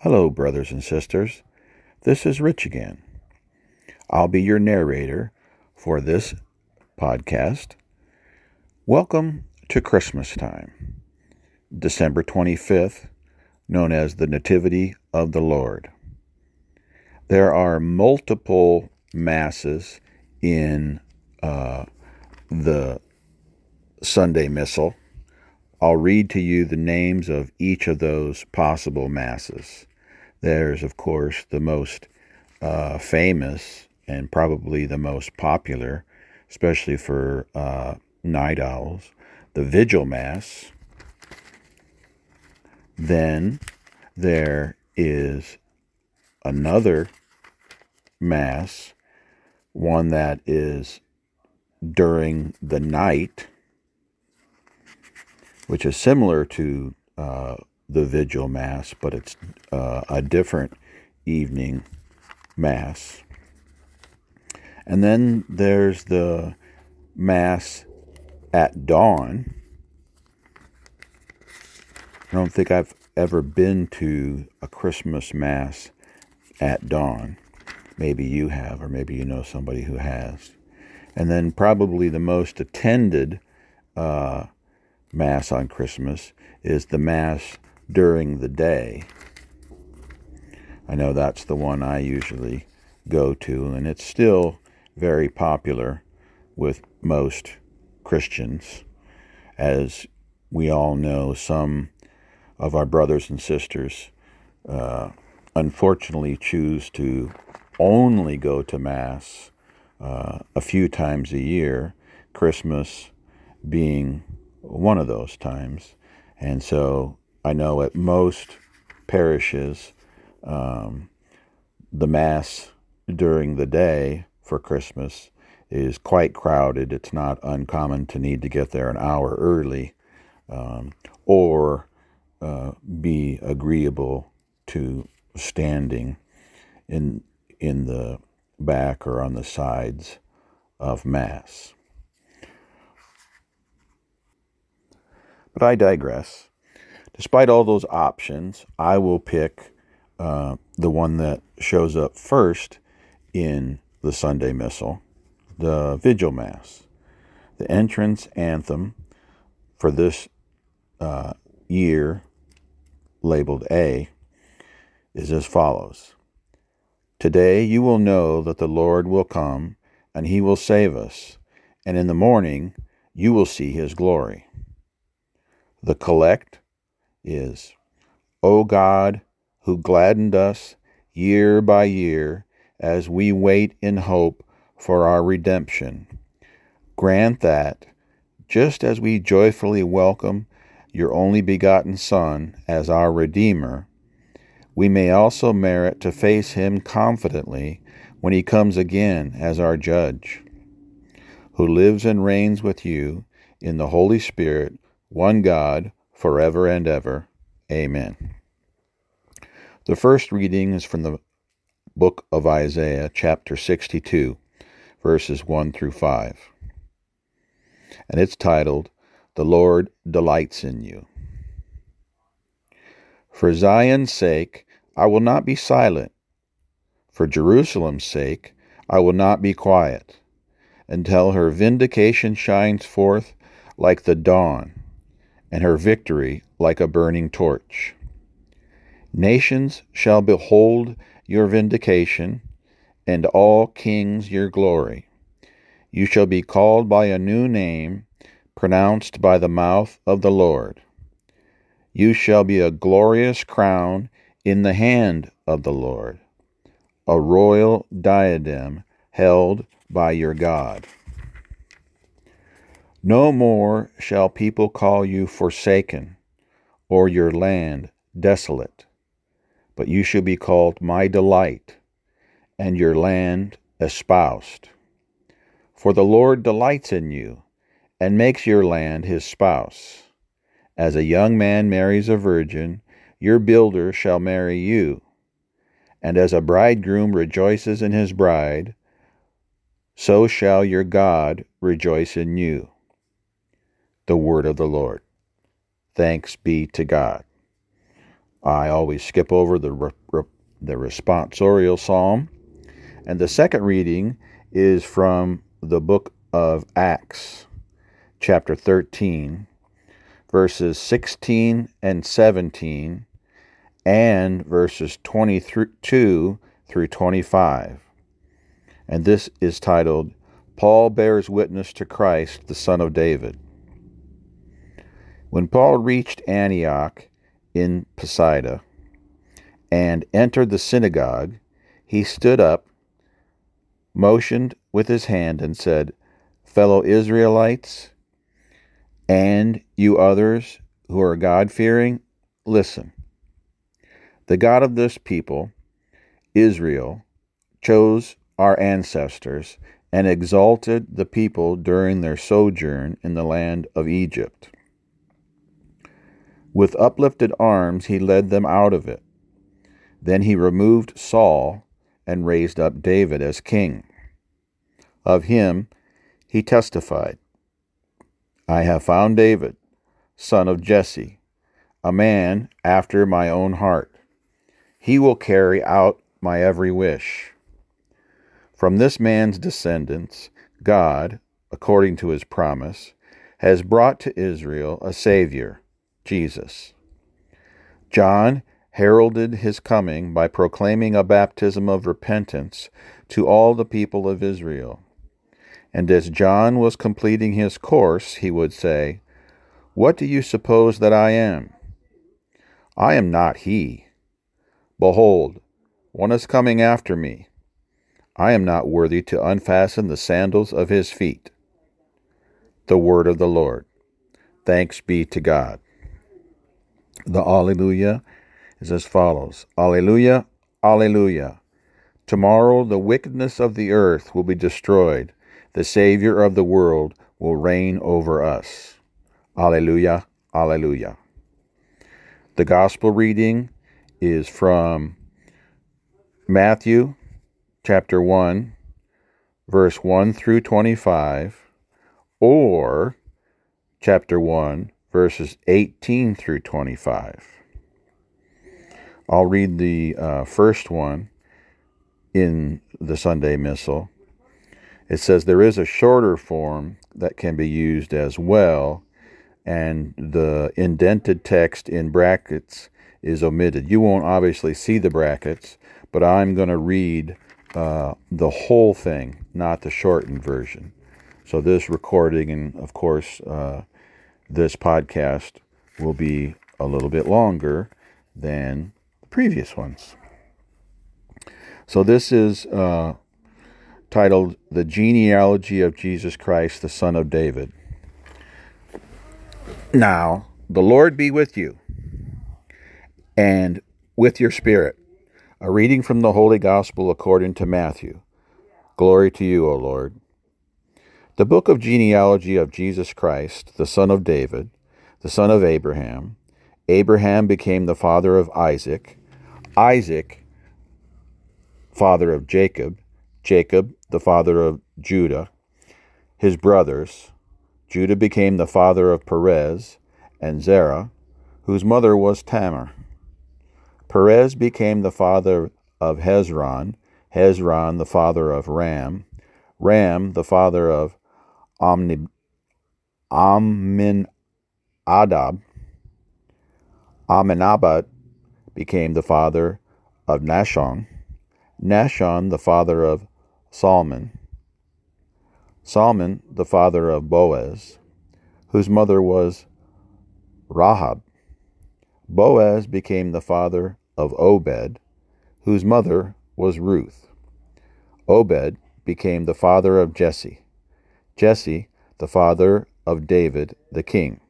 Hello, brothers and sisters. This is Rich again. I'll be your narrator for this podcast. Welcome to Christmas time, December 25th, known as the Nativity of the Lord. There are multiple masses in uh, the Sunday Missal I'll read to you the names of each of those possible masses. There's, of course, the most uh, famous and probably the most popular, especially for uh, night owls, the Vigil Mass. Then there is another Mass, one that is during the night which is similar to uh, the Vigil Mass, but it's uh, a different evening Mass. And then there's the Mass at dawn. I don't think I've ever been to a Christmas Mass at dawn. Maybe you have, or maybe you know somebody who has. And then probably the most attended uh, Mass on Christmas is the Mass during the day. I know that's the one I usually go to, and it's still very popular with most Christians. As we all know, some of our brothers and sisters uh, unfortunately choose to only go to Mass uh, a few times a year, Christmas being one of those times. And so I know at most parishes, um, the Mass during the day for Christmas is quite crowded. It's not uncommon to need to get there an hour early um, or uh, be agreeable to standing in in the back or on the sides of Mass. But I digress. Despite all those options, I will pick uh, the one that shows up first in the Sunday Missal, the Vigil Mass. The entrance anthem for this uh, year, labeled A, is as follows Today you will know that the Lord will come, and he will save us, and in the morning you will see his glory. The collect is, O God, who gladdened us year by year as we wait in hope for our redemption, grant that, just as we joyfully welcome your only begotten Son as our Redeemer, we may also merit to face him confidently when he comes again as our Judge, who lives and reigns with you in the Holy Spirit one God, forever and ever. Amen. The first reading is from the book of Isaiah, chapter 62, verses 1 through 5. And it's titled, The Lord Delights in You. For Zion's sake, I will not be silent. For Jerusalem's sake, I will not be quiet, until her vindication shines forth like the dawn and her victory like a burning torch. Nations shall behold your vindication, and all kings your glory. You shall be called by a new name, pronounced by the mouth of the Lord. You shall be a glorious crown in the hand of the Lord, a royal diadem held by your God. No more shall people call you forsaken, or your land desolate, but you shall be called my delight, and your land espoused. For the Lord delights in you, and makes your land his spouse. As a young man marries a virgin, your builder shall marry you. And as a bridegroom rejoices in his bride, so shall your God rejoice in you the word of the Lord. Thanks be to God. I always skip over the, re- re- the responsorial psalm. And the second reading is from the book of Acts, chapter 13, verses 16 and 17, and verses 22 through 25. And this is titled, Paul Bears Witness to Christ, the Son of David. When Paul reached Antioch in Pisidia and entered the synagogue, he stood up, motioned with his hand, and said, Fellow Israelites, and you others who are God fearing, listen. The God of this people, Israel, chose our ancestors and exalted the people during their sojourn in the land of Egypt. With uplifted arms, he led them out of it. Then he removed Saul and raised up David as king. Of him he testified I have found David, son of Jesse, a man after my own heart. He will carry out my every wish. From this man's descendants, God, according to his promise, has brought to Israel a Savior, Jesus. John heralded his coming by proclaiming a baptism of repentance to all the people of Israel. And as John was completing his course, he would say, What do you suppose that I am? I am not he. Behold, one is coming after me. I am not worthy to unfasten the sandals of his feet. The word of the Lord. Thanks be to God. The Alleluia is as follows Alleluia, Alleluia. Tomorrow the wickedness of the earth will be destroyed the Savior of the world will reign over us. Alleluia, Alleluia. The gospel reading is from Matthew chapter 1, verse 1 through 25, or chapter 1, verses 18 through 25. I'll read the uh, first one in the Sunday Missal. It says there is a shorter form that can be used as well, and the indented text in brackets is omitted. You won't obviously see the brackets, but I'm going to read uh, the whole thing, not the shortened version. So this recording and, of course, uh, this podcast will be a little bit longer than the previous ones. So this is uh, titled The Genealogy of Jesus Christ, the Son of David. Now, the Lord be with you and with your spirit. A reading from the Holy Gospel according to Matthew. Glory to you, O Lord. The book of genealogy of Jesus Christ, the son of David, the son of Abraham. Abraham became the father of Isaac. Isaac, father of Jacob. Jacob, the father of Judah, his brothers. Judah became the father of Perez and Zerah, whose mother was Tamar. Perez became the father of Hezron, Hezron the father of Ram, Ram the father of Omni, Amminadab became the father of Nahshon, Nahshon the father of Salmon. Salmon, the father of Boaz, whose mother was Rahab. Boaz became the father of Obed, whose mother was Ruth. Obed became the father of Jesse. Jesse, the father of David the king.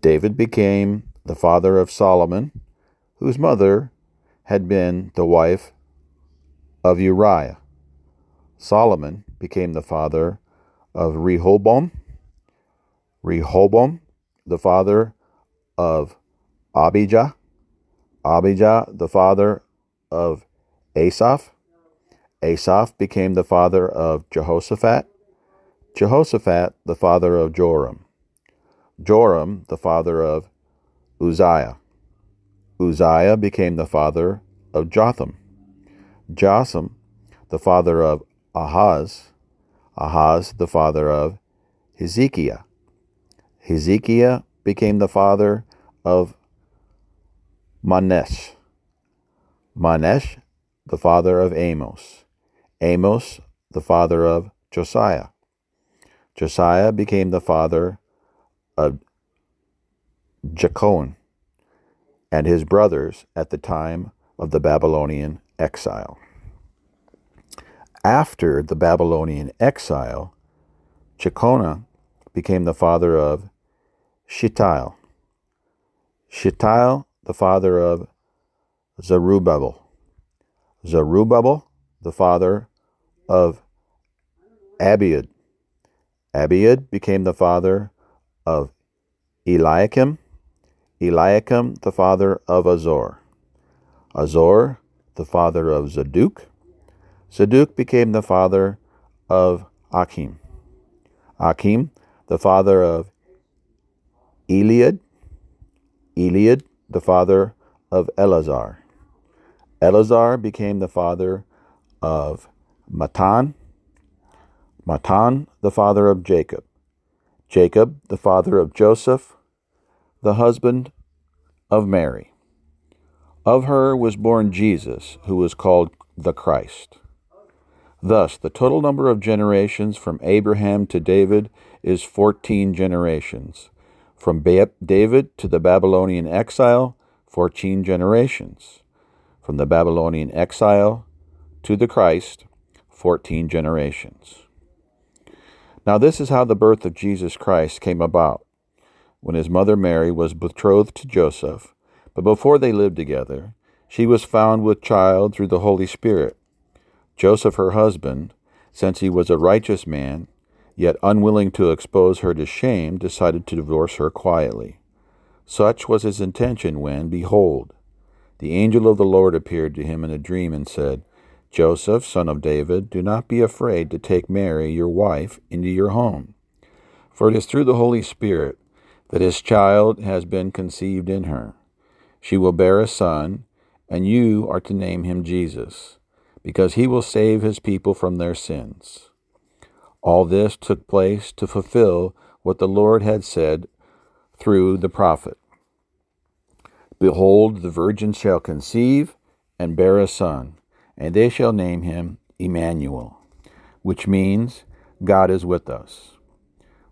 David became the father of Solomon, whose mother had been the wife of Uriah. Solomon became the father of Rehoboam, Rehoboam, the father of Abijah, Abijah, the father of Asaph, Asaph became the father of Jehoshaphat, Jehoshaphat, the father of Joram, Joram, the father of Uzziah, Uzziah became the father of Jotham. Jotham, the father of Ahaz. Ahaz, the father of Hezekiah. Hezekiah became the father of Manasseh. Manasseh, the father of Amos. Amos, the father of Josiah. Josiah became the father of Jechon and his brothers at the time of the Babylonian exile. After the Babylonian exile, Jeconiah became the father of Shealtiel. Shealtiel, the father of Zerubbabel. Zerubbabel, the father of Abiud. Abiud became the father of Eliakim. Eliakim, the father of Azor. Azor, the father of Zadok. Zadok became the father of Achim. Achim, the father of Eliud. Eliud, the father of Eleazar. Eleazar became the father of Matthan. Matthan, the father of Jacob. Jacob, the father of Joseph, the husband of Mary. Of her was born Jesus, who was called the Christ. Thus, the total number of generations from Abraham to David is 14 generations. From David to the Babylonian exile, 14 generations. From the Babylonian exile to the Christ, 14 generations. Now, this is how the birth of Jesus Christ came about. When his mother Mary was betrothed to Joseph, but before they lived together, she was found with child through the Holy Spirit. Joseph, her husband, since he was a righteous man, yet unwilling to expose her to shame, decided to divorce her quietly. Such was his intention when, behold, the angel of the Lord appeared to him in a dream and said, Joseph, son of David, do not be afraid to take Mary, your wife, into your home. For it is through the Holy Spirit that his child has been conceived in her. She will bear a son, and you are to name him Jesus because he will save his people from their sins. All this took place to fulfill what the Lord had said through the prophet Behold, the virgin shall conceive and bear a son, and they shall name him Emmanuel, which means God is with us.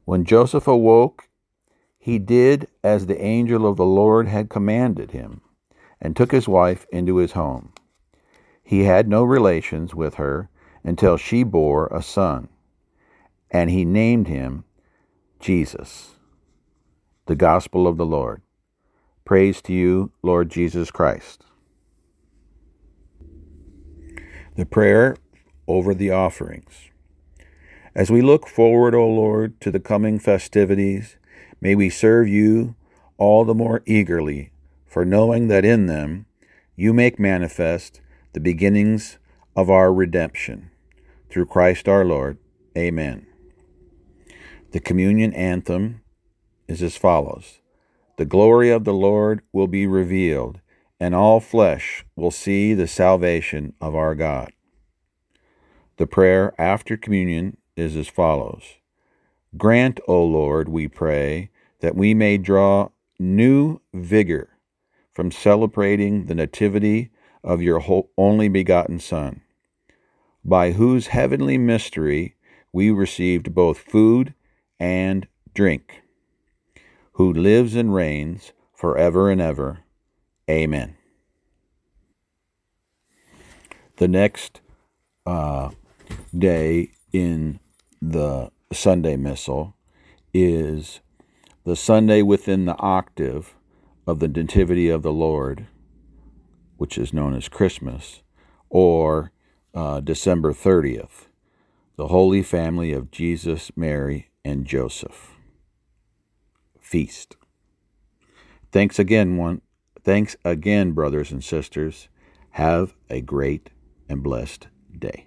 When Joseph awoke, he did as the angel of the Lord had commanded him, and took his wife into his home. He had no relations with her until she bore a son, and he named him Jesus. The Gospel of the Lord. Praise to you, Lord Jesus Christ. The prayer over the offerings. As we look forward, O Lord, to the coming festivities, may we serve you all the more eagerly, for knowing that in them you make manifest the beginnings of our redemption. Through Christ our Lord. Amen. The communion anthem is as follows The glory of the Lord will be revealed, and all flesh will see the salvation of our God. The prayer after communion is as follows Grant, O Lord, we pray, that we may draw new vigor from celebrating the Nativity of your only begotten Son, by whose heavenly mystery we received both food and drink, who lives and reigns forever and ever. Amen. The next uh, day in the Sunday Missal is the Sunday within the octave of the Nativity of the Lord which is known as Christmas, or uh, December 30th, the Holy Family of Jesus, Mary, and Joseph. Feast. Thanks again, one. Thanks again, brothers and sisters. Have a great and blessed day.